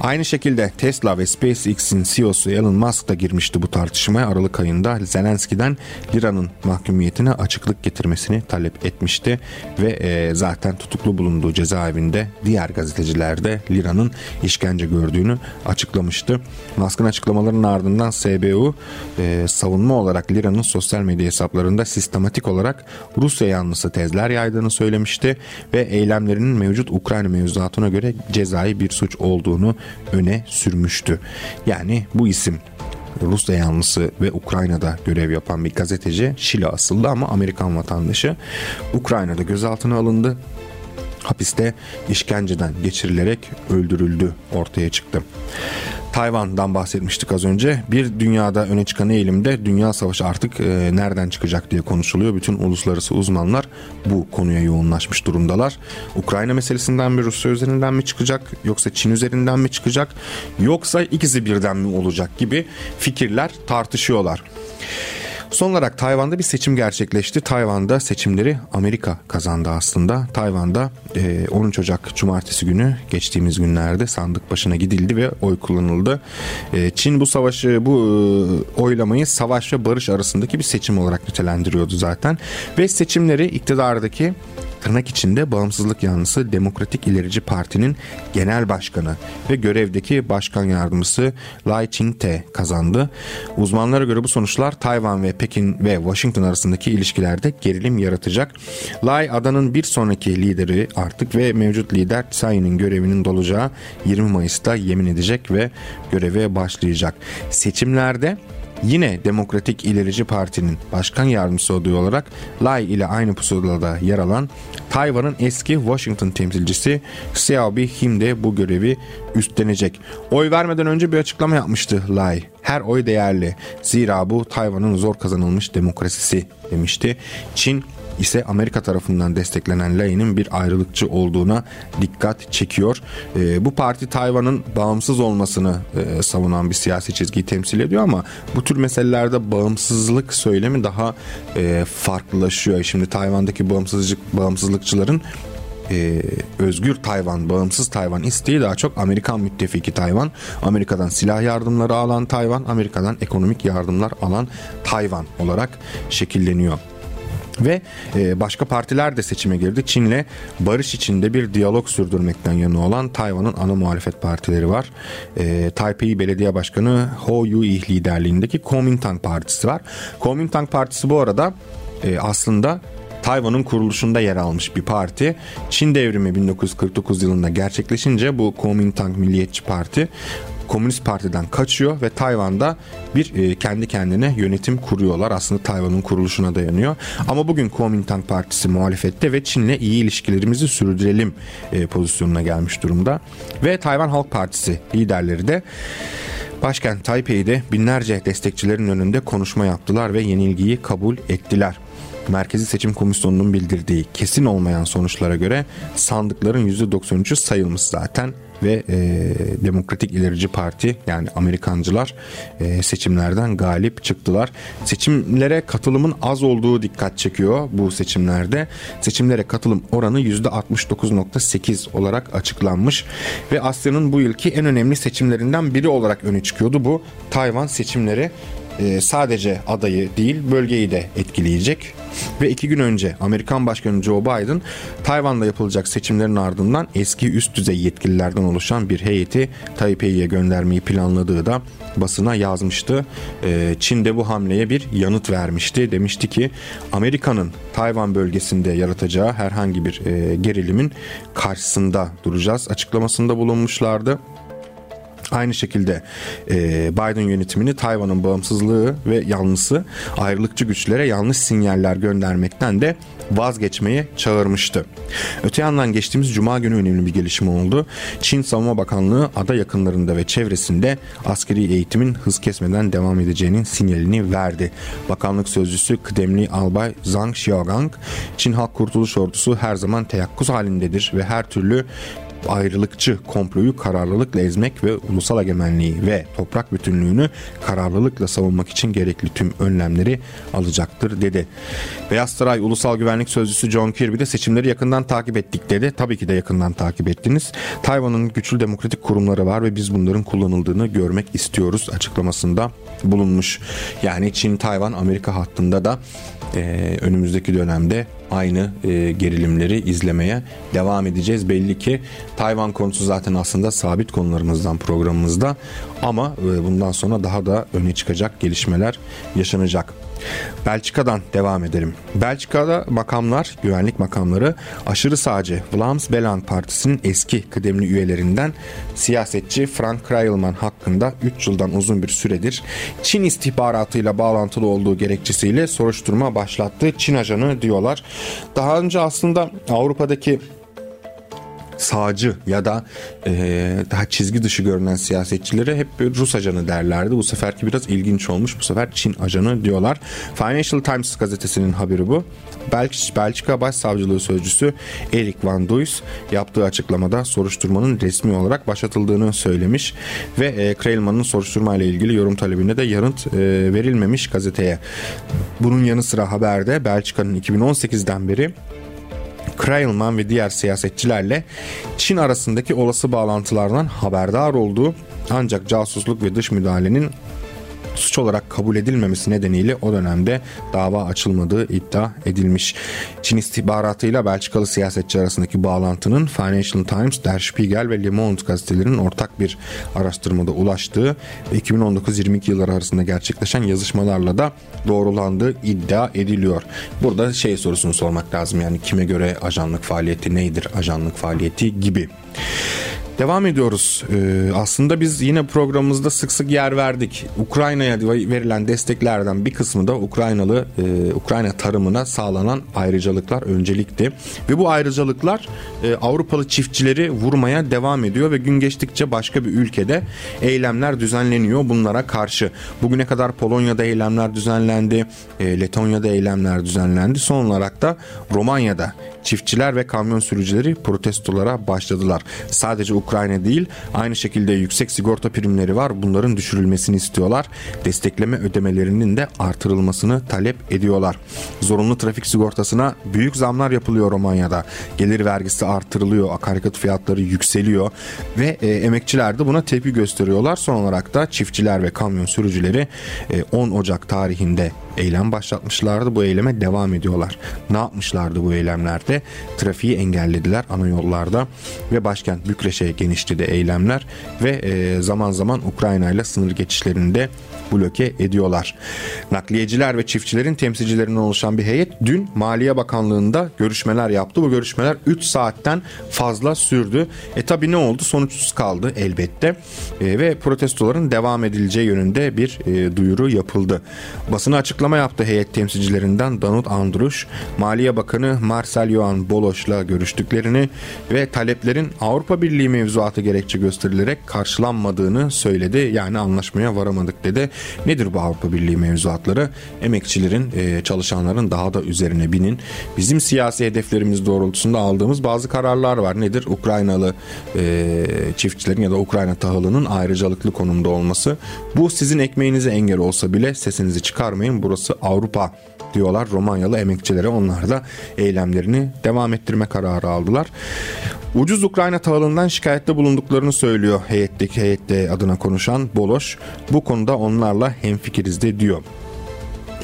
Aynı şekilde Tesla ve SpaceX'in CEO'su Elon Musk da girmişti bu tartışmaya Aralık ayında Zelenski'den Lira'nın mahkumiyetine açıklık getirmesini talep etmişti ve e, zaten tutuklu bulunduğu cezaevinde diğer gazeteciler de Lira'nın işkence gördüğünü açıklamıştı. Musk'ın açıklamalarının ardından SBU e, savunma olarak Lira'nın sosyal medya hesaplarında sistematik olarak Rusya yanlısı tezler yaydığını söylemişti ve eylemlerinin mevcut Ukrayna mevzuatına göre cezai bir suç olduğunu öne sürmüştü. Yani bu isim Rusya yanlısı ve Ukrayna'da görev yapan bir gazeteci Şili asıllı ama Amerikan vatandaşı Ukrayna'da gözaltına alındı. Hapiste işkenceden geçirilerek öldürüldü ortaya çıktı. Tayvan'dan bahsetmiştik az önce. Bir dünyada öne çıkan eğilimde dünya savaşı artık e, nereden çıkacak diye konuşuluyor. Bütün uluslararası uzmanlar bu konuya yoğunlaşmış durumdalar. Ukrayna meselesinden mi Rusya üzerinden mi çıkacak yoksa Çin üzerinden mi çıkacak yoksa ikisi birden mi olacak gibi fikirler tartışıyorlar. Son olarak Tayvan'da bir seçim gerçekleşti. Tayvan'da seçimleri Amerika kazandı aslında. Tayvan'da 13 e, Ocak Cumartesi günü geçtiğimiz günlerde sandık başına gidildi ve oy kullanıldı. E, Çin bu savaşı, bu e, oylamayı savaş ve barış arasındaki bir seçim olarak nitelendiriyordu zaten. Ve seçimleri iktidardaki tırnak içinde bağımsızlık yanlısı Demokratik İlerici Parti'nin genel başkanı ve görevdeki başkan yardımcısı Lai Ching-te kazandı. Uzmanlara göre bu sonuçlar Tayvan ve Pekin ve Washington arasındaki ilişkilerde gerilim yaratacak. Lai adanın bir sonraki lideri artık ve mevcut lider Tsai'nin görevinin dolacağı 20 Mayıs'ta yemin edecek ve göreve başlayacak. Seçimlerde Yine Demokratik İlerici Parti'nin başkan yardımcısı adayı olarak Lai ile aynı pusulada yer alan Tayvan'ın eski Washington temsilcisi Xiaobi Him de bu görevi üstlenecek. Oy vermeden önce bir açıklama yapmıştı Lai. Her oy değerli. Zira bu Tayvan'ın zor kazanılmış demokrasisi demişti. Çin ise Amerika tarafından desteklenen Lay'nin bir ayrılıkçı olduğuna dikkat çekiyor. E, bu parti Tayvan'ın bağımsız olmasını e, savunan bir siyasi çizgiyi temsil ediyor ama bu tür meselelerde bağımsızlık söylemi daha e, farklılaşıyor. Şimdi Tayvan'daki bağımsızlık bağımsızlıkçıların e, özgür Tayvan, bağımsız Tayvan isteği daha çok Amerikan müttefiki Tayvan, Amerika'dan silah yardımları alan Tayvan, Amerika'dan ekonomik yardımlar alan Tayvan olarak şekilleniyor. Ve e, başka partiler de seçime girdi. Çin'le barış içinde bir diyalog sürdürmekten yana olan Tayvan'ın ana muhalefet partileri var. E, Taipei Belediye Başkanı Ho Yui liderliğindeki Kuomintang Partisi var. Kuomintang Partisi bu arada e, aslında Tayvan'ın kuruluşunda yer almış bir parti. Çin devrimi 1949 yılında gerçekleşince bu Kuomintang Milliyetçi Parti Komünist Parti'den kaçıyor ve Tayvan'da bir e, kendi kendine yönetim kuruyorlar. Aslında Tayvan'ın kuruluşuna dayanıyor. Ama bugün Kuomintang Partisi muhalefette ve Çin'le iyi ilişkilerimizi sürdürelim e, pozisyonuna gelmiş durumda. Ve Tayvan Halk Partisi liderleri de başkent Taipei'de binlerce destekçilerin önünde konuşma yaptılar ve yenilgiyi kabul ettiler. Merkezi Seçim Komisyonu'nun bildirdiği kesin olmayan sonuçlara göre sandıkların %93'ü sayılmış zaten ve e, Demokratik İlerici Parti yani Amerikancılar e, seçimlerden galip çıktılar. Seçimlere katılımın az olduğu dikkat çekiyor bu seçimlerde. Seçimlere katılım oranı %69.8 olarak açıklanmış ve Asya'nın bu yılki en önemli seçimlerinden biri olarak öne çıkıyordu bu Tayvan seçimleri e, sadece adayı değil bölgeyi de etkileyecek. Ve iki gün önce Amerikan Başkanı Joe Biden Tayvan'da yapılacak seçimlerin ardından eski üst düzey yetkililerden oluşan bir heyeti Taipei'ye göndermeyi planladığı da basına yazmıştı. E, Çin de bu hamleye bir yanıt vermişti. Demişti ki Amerika'nın Tayvan bölgesinde yaratacağı herhangi bir e, gerilimin karşısında duracağız açıklamasında bulunmuşlardı. Aynı şekilde e, Biden yönetimini Tayvan'ın bağımsızlığı ve yanlısı ayrılıkçı güçlere yanlış sinyaller göndermekten de vazgeçmeye çağırmıştı. Öte yandan geçtiğimiz cuma günü önemli bir gelişme oldu. Çin Savunma Bakanlığı ada yakınlarında ve çevresinde askeri eğitimin hız kesmeden devam edeceğinin sinyalini verdi. Bakanlık sözcüsü kıdemli albay Zhang Xiaogang, Çin Halk Kurtuluş Ordusu her zaman teyakkuz halindedir ve her türlü ayrılıkçı komployu kararlılıkla ezmek ve ulusal egemenliği ve toprak bütünlüğünü kararlılıkla savunmak için gerekli tüm önlemleri alacaktır dedi. Beyaz Saray Ulusal Güvenlik Sözcüsü John Kirby de seçimleri yakından takip ettik dedi. Tabii ki de yakından takip ettiniz. Tayvan'ın güçlü demokratik kurumları var ve biz bunların kullanıldığını görmek istiyoruz açıklamasında bulunmuş. Yani Çin, Tayvan, Amerika hattında da e, önümüzdeki dönemde aynı e, gerilimleri izlemeye devam edeceğiz. Belli ki Tayvan konusu zaten aslında sabit konularımızdan programımızda ama e, bundan sonra daha da öne çıkacak gelişmeler yaşanacak. Belçika'dan devam edelim. Belçika'da makamlar, güvenlik makamları aşırı sağcı Vlaams Belang Partisi'nin eski kıdemli üyelerinden siyasetçi Frank Kreilman hakkında 3 yıldan uzun bir süredir Çin istihbaratıyla bağlantılı olduğu gerekçesiyle soruşturma başlattı. Çin ajanı diyorlar. Daha önce aslında Avrupa'daki sağcı ya da e, daha çizgi dışı görünen siyasetçilere hep Rus ajanı derlerdi. Bu seferki biraz ilginç olmuş. Bu sefer Çin ajanı diyorlar. Financial Times gazetesinin haberi bu. Belç Belçika Başsavcılığı Sözcüsü Erik Van Duys yaptığı açıklamada soruşturmanın resmi olarak başlatıldığını söylemiş ve e, Kreilman'ın soruşturma ile ilgili yorum talebine de yanıt e, verilmemiş gazeteye. Bunun yanı sıra haberde Belçika'nın 2018'den beri Kreilman ve diğer siyasetçilerle Çin arasındaki olası bağlantılardan haberdar olduğu ancak casusluk ve dış müdahalenin suç olarak kabul edilmemesi nedeniyle o dönemde dava açılmadığı iddia edilmiş. Çin istihbaratıyla Belçikalı siyasetçi arasındaki bağlantının Financial Times, Der Spiegel ve Le Monde gazetelerinin ortak bir araştırmada ulaştığı ve 2019-22 yılları arasında gerçekleşen yazışmalarla da doğrulandığı iddia ediliyor. Burada şey sorusunu sormak lazım yani kime göre ajanlık faaliyeti nedir ajanlık faaliyeti gibi. Devam ediyoruz. Ee, aslında biz yine programımızda sık sık yer verdik. Ukrayna'ya verilen desteklerden bir kısmı da Ukraynalı e, Ukrayna tarımına sağlanan ayrıcalıklar öncelikti. Ve bu ayrıcalıklar e, Avrupalı çiftçileri vurmaya devam ediyor ve gün geçtikçe başka bir ülkede eylemler düzenleniyor bunlara karşı. Bugüne kadar Polonya'da eylemler düzenlendi, e, Letonya'da eylemler düzenlendi. Son olarak da Romanya'da çiftçiler ve kamyon sürücüleri protestolara başladılar. Sadece Ukrayna değil aynı şekilde yüksek sigorta primleri var. Bunların düşürülmesini istiyorlar. Destekleme ödemelerinin de artırılmasını talep ediyorlar. Zorunlu trafik sigortasına büyük zamlar yapılıyor Romanya'da. Gelir vergisi artırılıyor, akaryakıt fiyatları yükseliyor ve e, emekçiler de buna tepki gösteriyorlar. Son olarak da çiftçiler ve kamyon sürücüleri e, 10 Ocak tarihinde eylem başlatmışlardı. Bu eyleme devam ediyorlar. Ne yapmışlardı bu eylemlerde? Trafiği engellediler ana yollarda ve başkent Bükreş'e genişledi eylemler ve e, zaman zaman Ukrayna ile sınır geçişlerinde bloke ediyorlar. Nakliyeciler ve çiftçilerin temsilcilerinden oluşan bir heyet dün Maliye Bakanlığı'nda görüşmeler yaptı. Bu görüşmeler 3 saatten fazla sürdü. E tabi ne oldu? Sonuçsuz kaldı elbette. E, ve protestoların devam edileceği yönünde bir e, duyuru yapıldı. Basına açıklama yaptı heyet temsilcilerinden Danut Andruş, Maliye Bakanı Marcel Johan Boloş'la görüştüklerini ve taleplerin Avrupa Birliği mevzuatı gerekçe gösterilerek karşılanmadığını söyledi. Yani anlaşmaya varamadık dedi. Nedir bu Avrupa Birliği mevzuatları? Emekçilerin, e, çalışanların daha da üzerine binin. Bizim siyasi hedeflerimiz doğrultusunda aldığımız bazı kararlar var. Nedir? Ukraynalı e, çiftçilerin ya da Ukrayna tahılının ayrıcalıklı konumda olması. Bu sizin ekmeğinize engel olsa bile sesinizi çıkarmayın. Burası Avrupa diyorlar Romanyalı emekçilere. Onlar da eylemlerini devam ettirme kararı aldılar. Ucuz Ukrayna tahılından şikayette bulunduklarını söylüyor heyetteki heyette adına konuşan Boloş. Bu konuda onlarla hemfikiriz de diyor.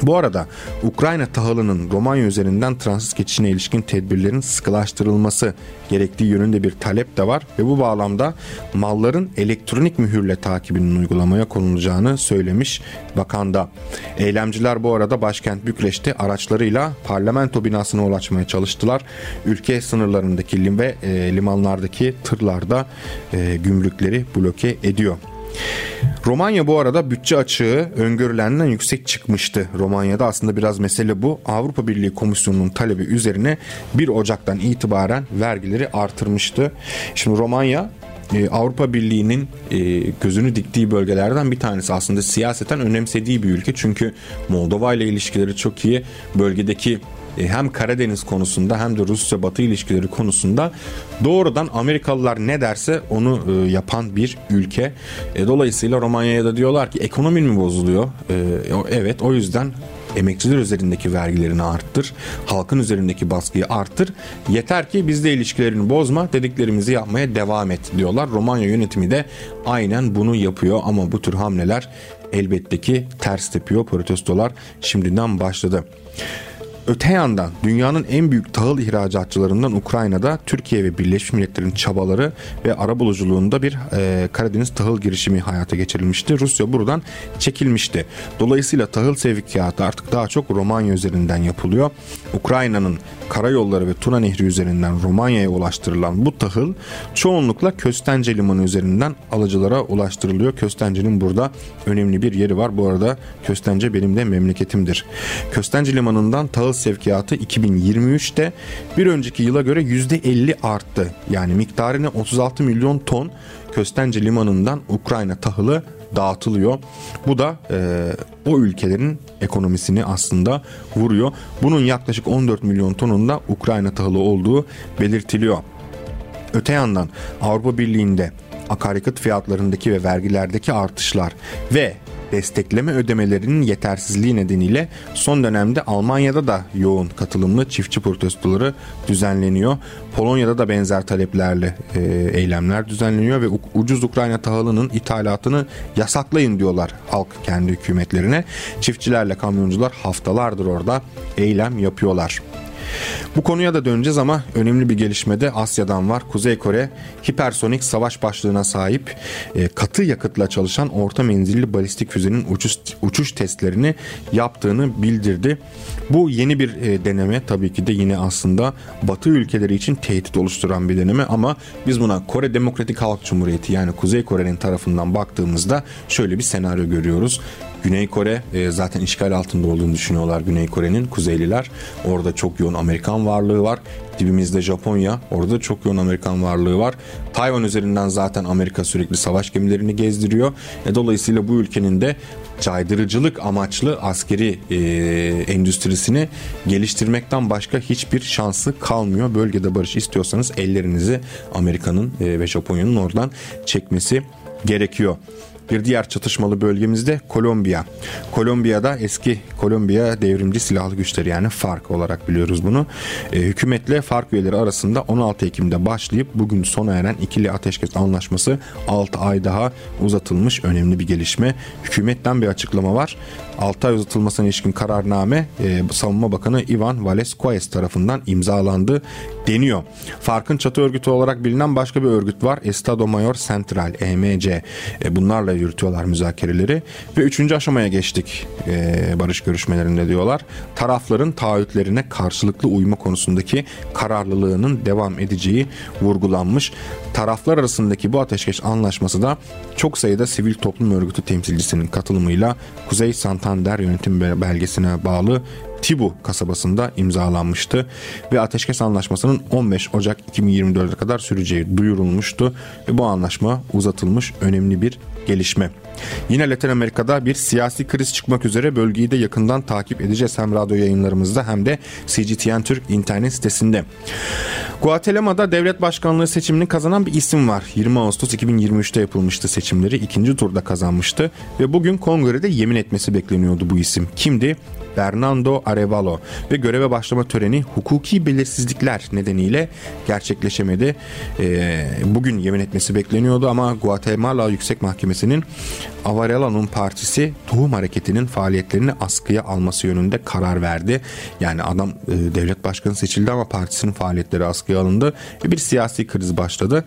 Bu arada Ukrayna tahılının Romanya üzerinden transit geçişine ilişkin tedbirlerin sıkılaştırılması gerektiği yönünde bir talep de var ve bu bağlamda malların elektronik mühürle takibinin uygulamaya konulacağını söylemiş bakanda. Eylemciler bu arada başkent Bükreş'te araçlarıyla parlamento binasına ulaşmaya çalıştılar. Ülke sınırlarındaki lim ve e, limanlardaki tırlarda e, gümrükleri bloke ediyor. Romanya bu arada bütçe açığı öngörülenden yüksek çıkmıştı. Romanya'da aslında biraz mesele bu. Avrupa Birliği Komisyonu'nun talebi üzerine 1 Ocak'tan itibaren vergileri artırmıştı. Şimdi Romanya e, Avrupa Birliği'nin e, gözünü diktiği bölgelerden bir tanesi aslında siyaseten önemsediği bir ülke. Çünkü Moldova ile ilişkileri çok iyi. Bölgedeki hem Karadeniz konusunda hem de Rusya Batı ilişkileri konusunda doğrudan Amerikalılar ne derse onu e, yapan bir ülke. E, dolayısıyla Romanya'ya da diyorlar ki ekonomin mi bozuluyor? Evet o yüzden emekçiler üzerindeki vergilerini arttır, halkın üzerindeki baskıyı arttır. Yeter ki bizde ilişkilerini bozma, dediklerimizi yapmaya devam et diyorlar. Romanya yönetimi de aynen bunu yapıyor ama bu tür hamleler elbette ki ters tepiyor. Protestolar şimdiden başladı. Öte yandan dünyanın en büyük tahıl ihracatçılarından Ukrayna'da Türkiye ve Birleşmiş Milletler'in çabaları ve arabuluculuğunda bir e, Karadeniz tahıl girişimi hayata geçirilmişti. Rusya buradan çekilmişti. Dolayısıyla tahıl sevkiyatı artık daha çok Romanya üzerinden yapılıyor. Ukrayna'nın karayolları ve Tuna Nehri üzerinden Romanya'ya ulaştırılan bu tahıl çoğunlukla Köstence Limanı üzerinden alıcılara ulaştırılıyor. Köstence'nin burada önemli bir yeri var. Bu arada Köstence benim de memleketimdir. Köstence Limanı'ndan tahıl sevkiyatı 2023'te bir önceki yıla göre %50 arttı. Yani miktarını 36 milyon ton Köstence Limanı'ndan Ukrayna tahılı dağıtılıyor. Bu da e, o ülkelerin ekonomisini aslında vuruyor. Bunun yaklaşık 14 milyon tonunda Ukrayna tahılı olduğu belirtiliyor. Öte yandan Avrupa Birliği'nde akaryakıt fiyatlarındaki ve vergilerdeki artışlar ve destekleme ödemelerinin yetersizliği nedeniyle son dönemde Almanya'da da yoğun katılımlı çiftçi protestoları düzenleniyor. Polonya'da da benzer taleplerle e, eylemler düzenleniyor ve ucuz Ukrayna tahılının ithalatını yasaklayın diyorlar halk kendi hükümetlerine. Çiftçilerle kamyoncular haftalardır orada eylem yapıyorlar. Bu konuya da döneceğiz ama önemli bir gelişme de Asya'dan var. Kuzey Kore hipersonik savaş başlığına sahip e, katı yakıtla çalışan orta menzilli balistik füzenin uçuş, uçuş testlerini yaptığını bildirdi. Bu yeni bir e, deneme tabii ki de yine aslında Batı ülkeleri için tehdit oluşturan bir deneme ama biz buna Kore Demokratik Halk Cumhuriyeti yani Kuzey Kore'nin tarafından baktığımızda şöyle bir senaryo görüyoruz. Güney Kore e, zaten işgal altında olduğunu düşünüyorlar Güney Kore'nin Kuzeyliler. Orada çok yoğun Amerikan varlığı var. Dibimizde Japonya. Orada çok yoğun Amerikan varlığı var. Tayvan üzerinden zaten Amerika sürekli savaş gemilerini gezdiriyor. E, dolayısıyla bu ülkenin de caydırıcılık amaçlı askeri e, endüstrisini geliştirmekten başka hiçbir şansı kalmıyor. Bölgede barış istiyorsanız ellerinizi Amerika'nın e, ve Japonya'nın oradan çekmesi gerekiyor. Bir diğer çatışmalı bölgemizde Kolombiya. Kolombiya'da eski Kolombiya devrimci silahlı güçleri yani FARC olarak biliyoruz bunu. E, hükümetle FARC üyeleri arasında 16 Ekim'de başlayıp bugün sona eren ikili ateşkes anlaşması 6 ay daha uzatılmış önemli bir gelişme. Hükümetten bir açıklama var. 6 ay uzatılmasına ilişkin kararname e, Savunma Bakanı Ivan Valesquez tarafından imzalandı deniyor. Farkın çatı örgütü olarak bilinen başka bir örgüt var. Estado Mayor Central EMC. E, bunlarla yürütüyorlar müzakereleri. Ve üçüncü aşamaya geçtik e, barış görüşmelerinde diyorlar. Tarafların taahhütlerine karşılıklı uyma konusundaki kararlılığının devam edeceği vurgulanmış. Taraflar arasındaki bu ateşkes anlaşması da çok sayıda sivil toplum örgütü temsilcisinin katılımıyla Kuzey Santander yönetim belgesine bağlı Tibu kasabasında imzalanmıştı ve ateşkes anlaşmasının 15 Ocak 2024'e kadar süreceği duyurulmuştu ve bu anlaşma uzatılmış önemli bir gelişme. Yine Latin Amerika'da bir siyasi kriz çıkmak üzere bölgeyi de yakından takip edeceğiz hem radyo yayınlarımızda hem de CGTN Türk internet sitesinde. Guatemala'da devlet başkanlığı seçimini kazanan bir isim var. 20 Ağustos 2023'te yapılmıştı seçimleri. ikinci turda kazanmıştı ve bugün kongrede yemin etmesi bekleniyordu bu isim. Kimdi? Bernardo Arevalo ve göreve başlama töreni hukuki belirsizlikler nedeniyle gerçekleşemedi. E, bugün yemin etmesi bekleniyordu ama Guatemala Yüksek Mahkemesi'nin Avarela'nın partisi tohum hareketinin faaliyetlerini askıya alması yönünde karar verdi. Yani adam e, devlet başkanı seçildi ama partisinin faaliyetleri askıya alındı ve bir siyasi kriz başladı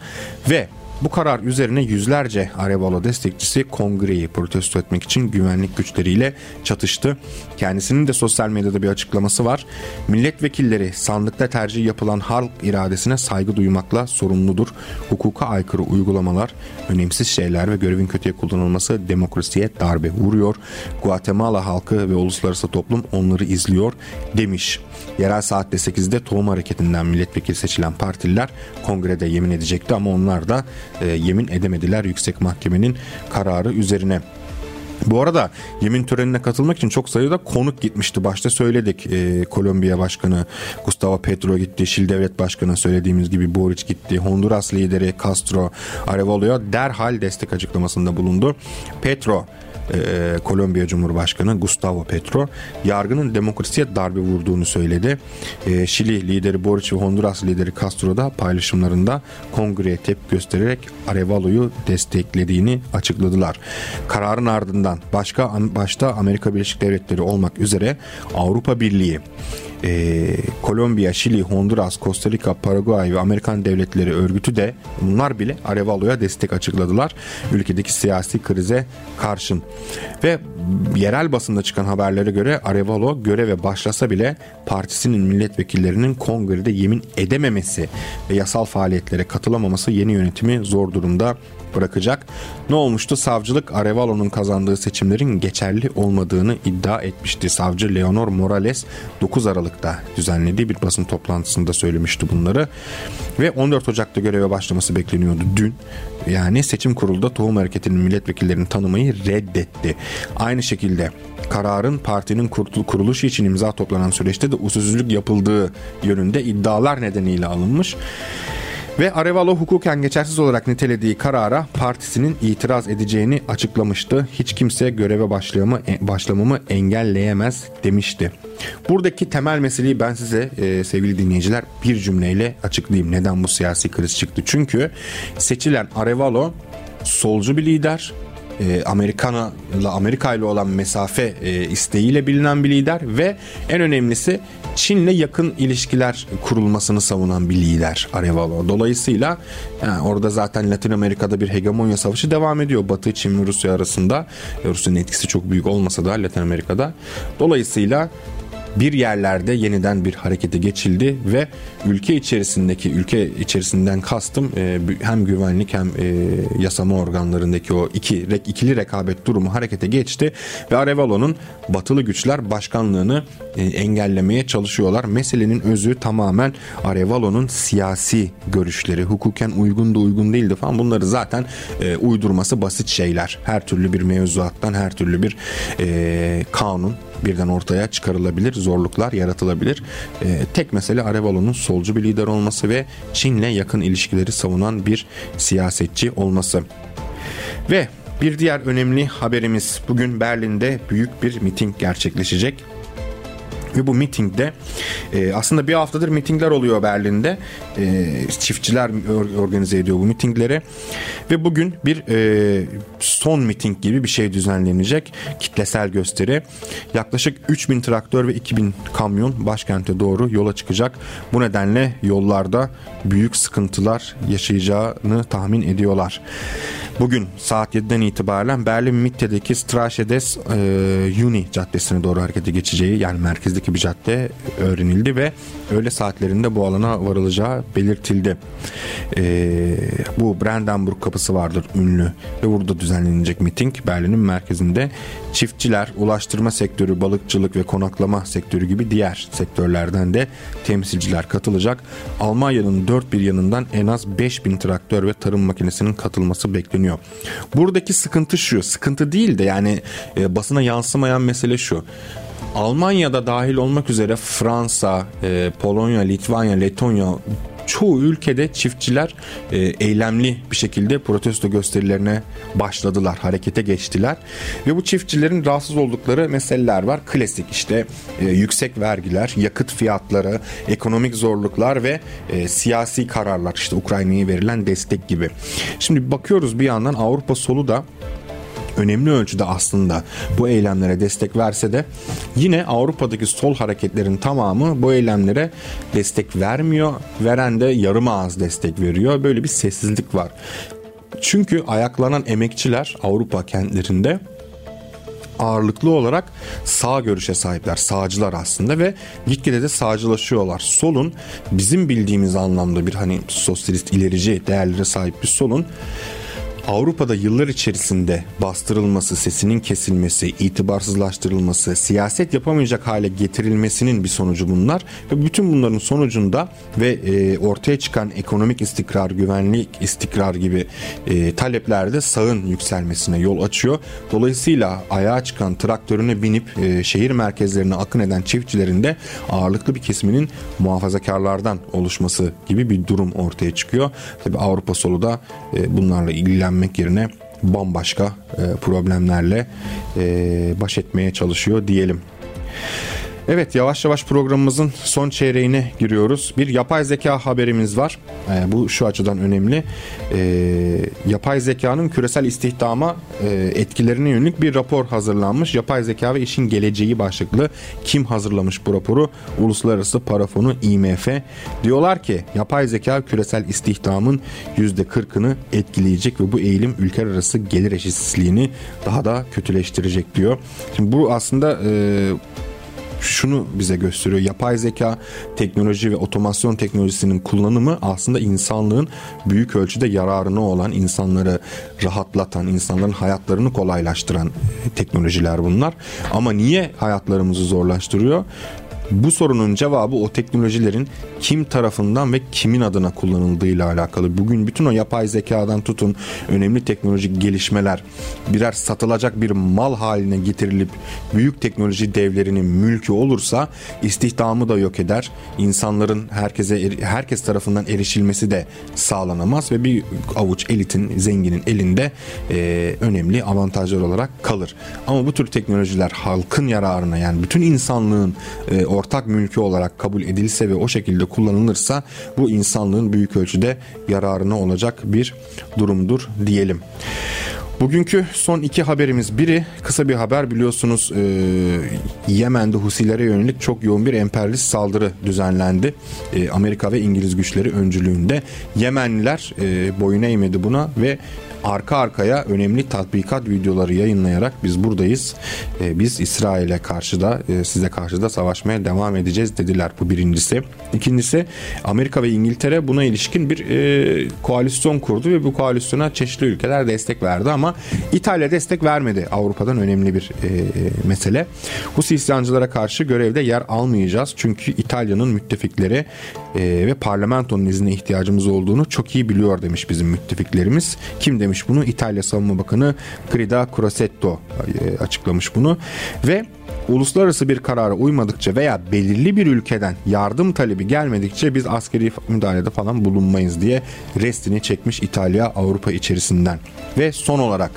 ve bu karar üzerine yüzlerce Arevalo destekçisi kongreyi protesto etmek için güvenlik güçleriyle çatıştı. Kendisinin de sosyal medyada bir açıklaması var. Milletvekilleri sandıkta tercih yapılan halk iradesine saygı duymakla sorumludur. Hukuka aykırı uygulamalar, önemsiz şeyler ve görevin kötüye kullanılması demokrasiye darbe vuruyor. Guatemala halkı ve uluslararası toplum onları izliyor demiş. Yerel saatte 8'de tohum hareketinden milletvekili seçilen partililer kongrede yemin edecekti ama onlar da e, yemin edemediler yüksek mahkemenin kararı üzerine. Bu arada yemin törenine katılmak için çok sayıda konuk gitmişti. Başta söyledik e, Kolombiya Başkanı Gustavo Petro gitti. Şil Devlet Başkanı söylediğimiz gibi Boric gitti. Honduras lideri Castro Arevalo'ya derhal destek açıklamasında bulundu. Petro e, Kolombiya Cumhurbaşkanı Gustavo Petro yargının demokrasiye darbe vurduğunu söyledi. E, Şili lideri Boric ve Honduras lideri Castro da paylaşımlarında kongreye tepki göstererek Arevalo'yu desteklediğini açıkladılar. Kararın ardından başka başta Amerika Birleşik Devletleri olmak üzere Avrupa Birliği e, Kolombiya, Şili, Honduras, Costa Rica, Paraguay ve Amerikan Devletleri Örgütü de bunlar bile Arevalo'ya destek açıkladılar. Ülkedeki siyasi krize karşın. Ve yerel basında çıkan haberlere göre Arevalo göreve başlasa bile partisinin milletvekillerinin kongrede yemin edememesi ve yasal faaliyetlere katılamaması yeni yönetimi zor durumda bırakacak. Ne olmuştu? Savcılık Arevalo'nun kazandığı seçimlerin geçerli olmadığını iddia etmişti. Savcı Leonor Morales 9 Aralık'ta düzenlediği bir basın toplantısında söylemişti bunları. Ve 14 Ocak'ta göreve başlaması bekleniyordu dün. Yani seçim kurulda tohum hareketinin milletvekillerini tanımayı reddetti. Aynı şekilde kararın partinin kuruluşu için imza toplanan süreçte de usulsüzlük yapıldığı yönünde iddialar nedeniyle alınmış. Ve Arevalo hukuken geçersiz olarak nitelediği karara partisinin itiraz edeceğini açıklamıştı. Hiç kimse göreve başlamamı, başlamamı engelleyemez demişti. Buradaki temel meseleyi ben size e, sevgili dinleyiciler bir cümleyle açıklayayım. Neden bu siyasi kriz çıktı? Çünkü seçilen Arevalo solcu bir lider, e, Amerikana ile Amerika ile olan mesafe e, isteğiyle bilinen bir lider ve en önemlisi Çin'le yakın ilişkiler kurulmasını savunan bir lider Arevalo. Dolayısıyla yani orada zaten Latin Amerika'da bir hegemonya savaşı devam ediyor. Batı, Çin ve Rusya arasında. Rusya'nın etkisi çok büyük olmasa da Latin Amerika'da. Dolayısıyla bir yerlerde yeniden bir harekete geçildi ve ülke içerisindeki ülke içerisinden kastım e, hem güvenlik hem e, yasama organlarındaki o iki ikili rekabet durumu harekete geçti ve Arevalo'nun batılı güçler başkanlığını e, engellemeye çalışıyorlar. Meselenin özü tamamen Arevalo'nun siyasi görüşleri, hukuken uygun da uygun değildi falan bunları zaten uydurması basit şeyler. Her türlü bir mevzuattan her türlü bir kanun birden ortaya çıkarılabilir, zorluklar yaratılabilir. E, tek mesele Arevalo'nun solcu bir lider olması ve Çin'le yakın ilişkileri savunan bir siyasetçi olması. Ve bir diğer önemli haberimiz bugün Berlin'de büyük bir miting gerçekleşecek. Ve bu mitingde e, aslında bir haftadır mitingler oluyor Berlin'de. E, çiftçiler organize ediyor bu mitingleri. Ve bugün bir e, son miting gibi bir şey düzenlenecek. Kitlesel gösteri. Yaklaşık 3000 traktör ve 2000 kamyon başkente doğru yola çıkacak. Bu nedenle yollarda büyük sıkıntılar yaşayacağını tahmin ediyorlar. Bugün saat 7'den itibaren Berlin Mitte'deki Straße des e, Juni caddesine doğru harekete geçeceği yani merkezdeki bir cadde öğrenildi ve öğle saatlerinde bu alana varılacağı belirtildi. E, bu Brandenburg kapısı vardır ünlü ve burada düzenlenecek miting Berlin'in merkezinde çiftçiler, ulaştırma sektörü, balıkçılık ve konaklama sektörü gibi diğer sektörlerden de temsilciler katılacak. Almanya'nın dört bir yanından en az 5000 traktör ve tarım makinesinin katılması bekleniyor. Buradaki sıkıntı şu, sıkıntı değil de yani e, basına yansımayan mesele şu. Almanya'da dahil olmak üzere Fransa, e, Polonya, Litvanya, Letonya çoğu ülkede çiftçiler e, eylemli bir şekilde protesto gösterilerine başladılar, harekete geçtiler. Ve bu çiftçilerin rahatsız oldukları meseleler var. Klasik işte e, yüksek vergiler, yakıt fiyatları, ekonomik zorluklar ve e, siyasi kararlar işte Ukrayna'ya verilen destek gibi. Şimdi bakıyoruz bir yandan Avrupa solu da önemli ölçüde aslında bu eylemlere destek verse de yine Avrupa'daki sol hareketlerin tamamı bu eylemlere destek vermiyor. Veren de yarım ağız destek veriyor. Böyle bir sessizlik var. Çünkü ayaklanan emekçiler Avrupa kentlerinde ağırlıklı olarak sağ görüşe sahipler. Sağcılar aslında ve gitgide de sağcılaşıyorlar. Solun bizim bildiğimiz anlamda bir hani sosyalist ilerici değerlere sahip bir solun Avrupa'da yıllar içerisinde bastırılması, sesinin kesilmesi, itibarsızlaştırılması, siyaset yapamayacak hale getirilmesinin bir sonucu bunlar. Ve bütün bunların sonucunda ve e, ortaya çıkan ekonomik istikrar, güvenlik istikrar gibi e, taleplerde sağın yükselmesine yol açıyor. Dolayısıyla ayağa çıkan traktörüne binip e, şehir merkezlerine akın eden çiftçilerin de ağırlıklı bir kesiminin muhafazakarlardan oluşması gibi bir durum ortaya çıkıyor. Tabi Avrupa solu da e, bunlarla ilgilen ilgilenmek yerine bambaşka e, problemlerle e, baş etmeye çalışıyor diyelim. Evet yavaş yavaş programımızın son çeyreğine giriyoruz. Bir yapay zeka haberimiz var. E, bu şu açıdan önemli. E, yapay zekanın küresel istihdama e, etkilerine yönelik bir rapor hazırlanmış. Yapay zeka ve işin geleceği başlıklı. Kim hazırlamış bu raporu? Uluslararası Para Fonu IMF. Diyorlar ki yapay zeka küresel istihdamın %40'ını etkileyecek ve bu eğilim ülkeler arası gelir eşitsizliğini daha da kötüleştirecek diyor. Şimdi bu aslında e, şunu bize gösteriyor. Yapay zeka teknoloji ve otomasyon teknolojisinin kullanımı aslında insanlığın büyük ölçüde yararına olan, insanları rahatlatan, insanların hayatlarını kolaylaştıran teknolojiler bunlar. Ama niye hayatlarımızı zorlaştırıyor? Bu sorunun cevabı o teknolojilerin kim tarafından ve kimin adına kullanıldığıyla alakalı. Bugün bütün o yapay zekadan tutun önemli teknolojik gelişmeler birer satılacak bir mal haline getirilip büyük teknoloji devlerinin mülkü olursa istihdamı da yok eder. İnsanların herkese herkes tarafından erişilmesi de sağlanamaz ve bir avuç elitin, zenginin elinde e, önemli avantajlar olarak kalır. Ama bu tür teknolojiler halkın yararına yani bütün insanlığın e, ortak mülkü olarak kabul edilse ve o şekilde kullanılırsa bu insanlığın büyük ölçüde yararına olacak bir durumdur diyelim. Bugünkü son iki haberimiz biri kısa bir haber biliyorsunuz e, Yemen'de Husilere yönelik çok yoğun bir emperyalist saldırı düzenlendi. E, Amerika ve İngiliz güçleri öncülüğünde Yemenliler e, boyun eğmedi buna ve arka arkaya önemli tatbikat videoları yayınlayarak biz buradayız. E, biz İsrail'e karşı da e, size karşı da savaşmaya devam edeceğiz dediler bu birincisi. İkincisi Amerika ve İngiltere buna ilişkin bir e, koalisyon kurdu ve bu koalisyona çeşitli ülkeler destek verdi ama İtalya destek vermedi. Avrupa'dan önemli bir e, mesele. Husi isyancılara karşı görevde yer almayacağız. Çünkü İtalya'nın müttefikleri e, ve parlamentonun iznine ihtiyacımız olduğunu çok iyi biliyor demiş bizim müttefiklerimiz. Kim demiş bunu. İtalya Savunma Bakanı Grida Crosetto e, açıklamış bunu. Ve uluslararası bir karara uymadıkça veya belirli bir ülkeden yardım talebi gelmedikçe biz askeri müdahalede falan bulunmayız diye restini çekmiş İtalya Avrupa içerisinden. Ve son olarak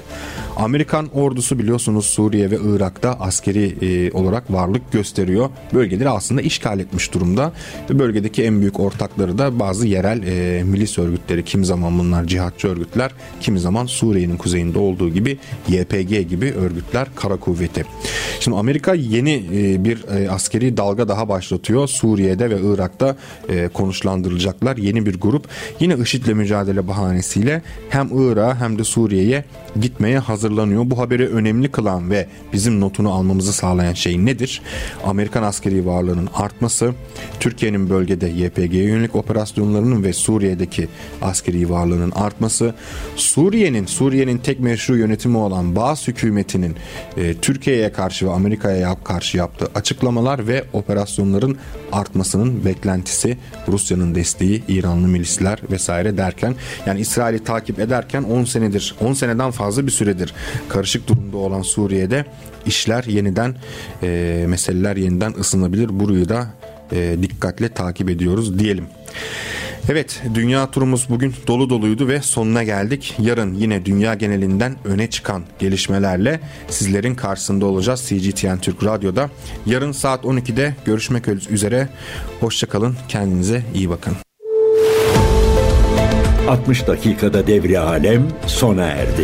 Amerikan ordusu biliyorsunuz Suriye ve Irak'ta askeri e, olarak varlık gösteriyor. Bölgeleri aslında işgal etmiş durumda ve bölgedeki en büyük ortakları da bazı yerel e, milis örgütleri. Kim zaman bunlar cihatçı örgütler, kimi zaman Suriye'nin kuzeyinde olduğu gibi YPG gibi örgütler kara kuvveti. Şimdi Amerika yeni e, bir e, askeri dalga daha başlatıyor. Suriye'de ve Irak'ta e, konuşlandırılacaklar yeni bir grup. Yine IŞİD'le mücadele bahanesiyle hem Irak'a hem de Suriye'ye gitmeye hazırlanıyor. Bu haberi önemli kılan ve bizim notunu almamızı sağlayan şey nedir? Amerikan askeri varlığının artması, Türkiye'nin bölgede YPG'ye yönelik operasyonlarının ve Suriye'deki askeri varlığının artması, Suriye'nin Suriye'nin tek meşru yönetimi olan Bağız hükümetinin e, Türkiye'ye karşı ve Amerika'ya karşı yaptığı açıklamalar ve operasyonların artmasının beklentisi, Rusya'nın desteği, İranlı milisler vesaire derken yani İsrail'i takip ederken 10 senedir 10 seneden fazla bir süredir karışık durumda olan Suriye'de işler yeniden e, meseleler yeniden ısınabilir. Burayı da e, dikkatle takip ediyoruz diyelim. Evet dünya turumuz bugün dolu doluydu ve sonuna geldik. Yarın yine dünya genelinden öne çıkan gelişmelerle sizlerin karşısında olacağız CGTN Türk Radyo'da. Yarın saat 12'de görüşmek üzere. Hoşçakalın kendinize iyi bakın. 60 dakikada devri alem sona erdi.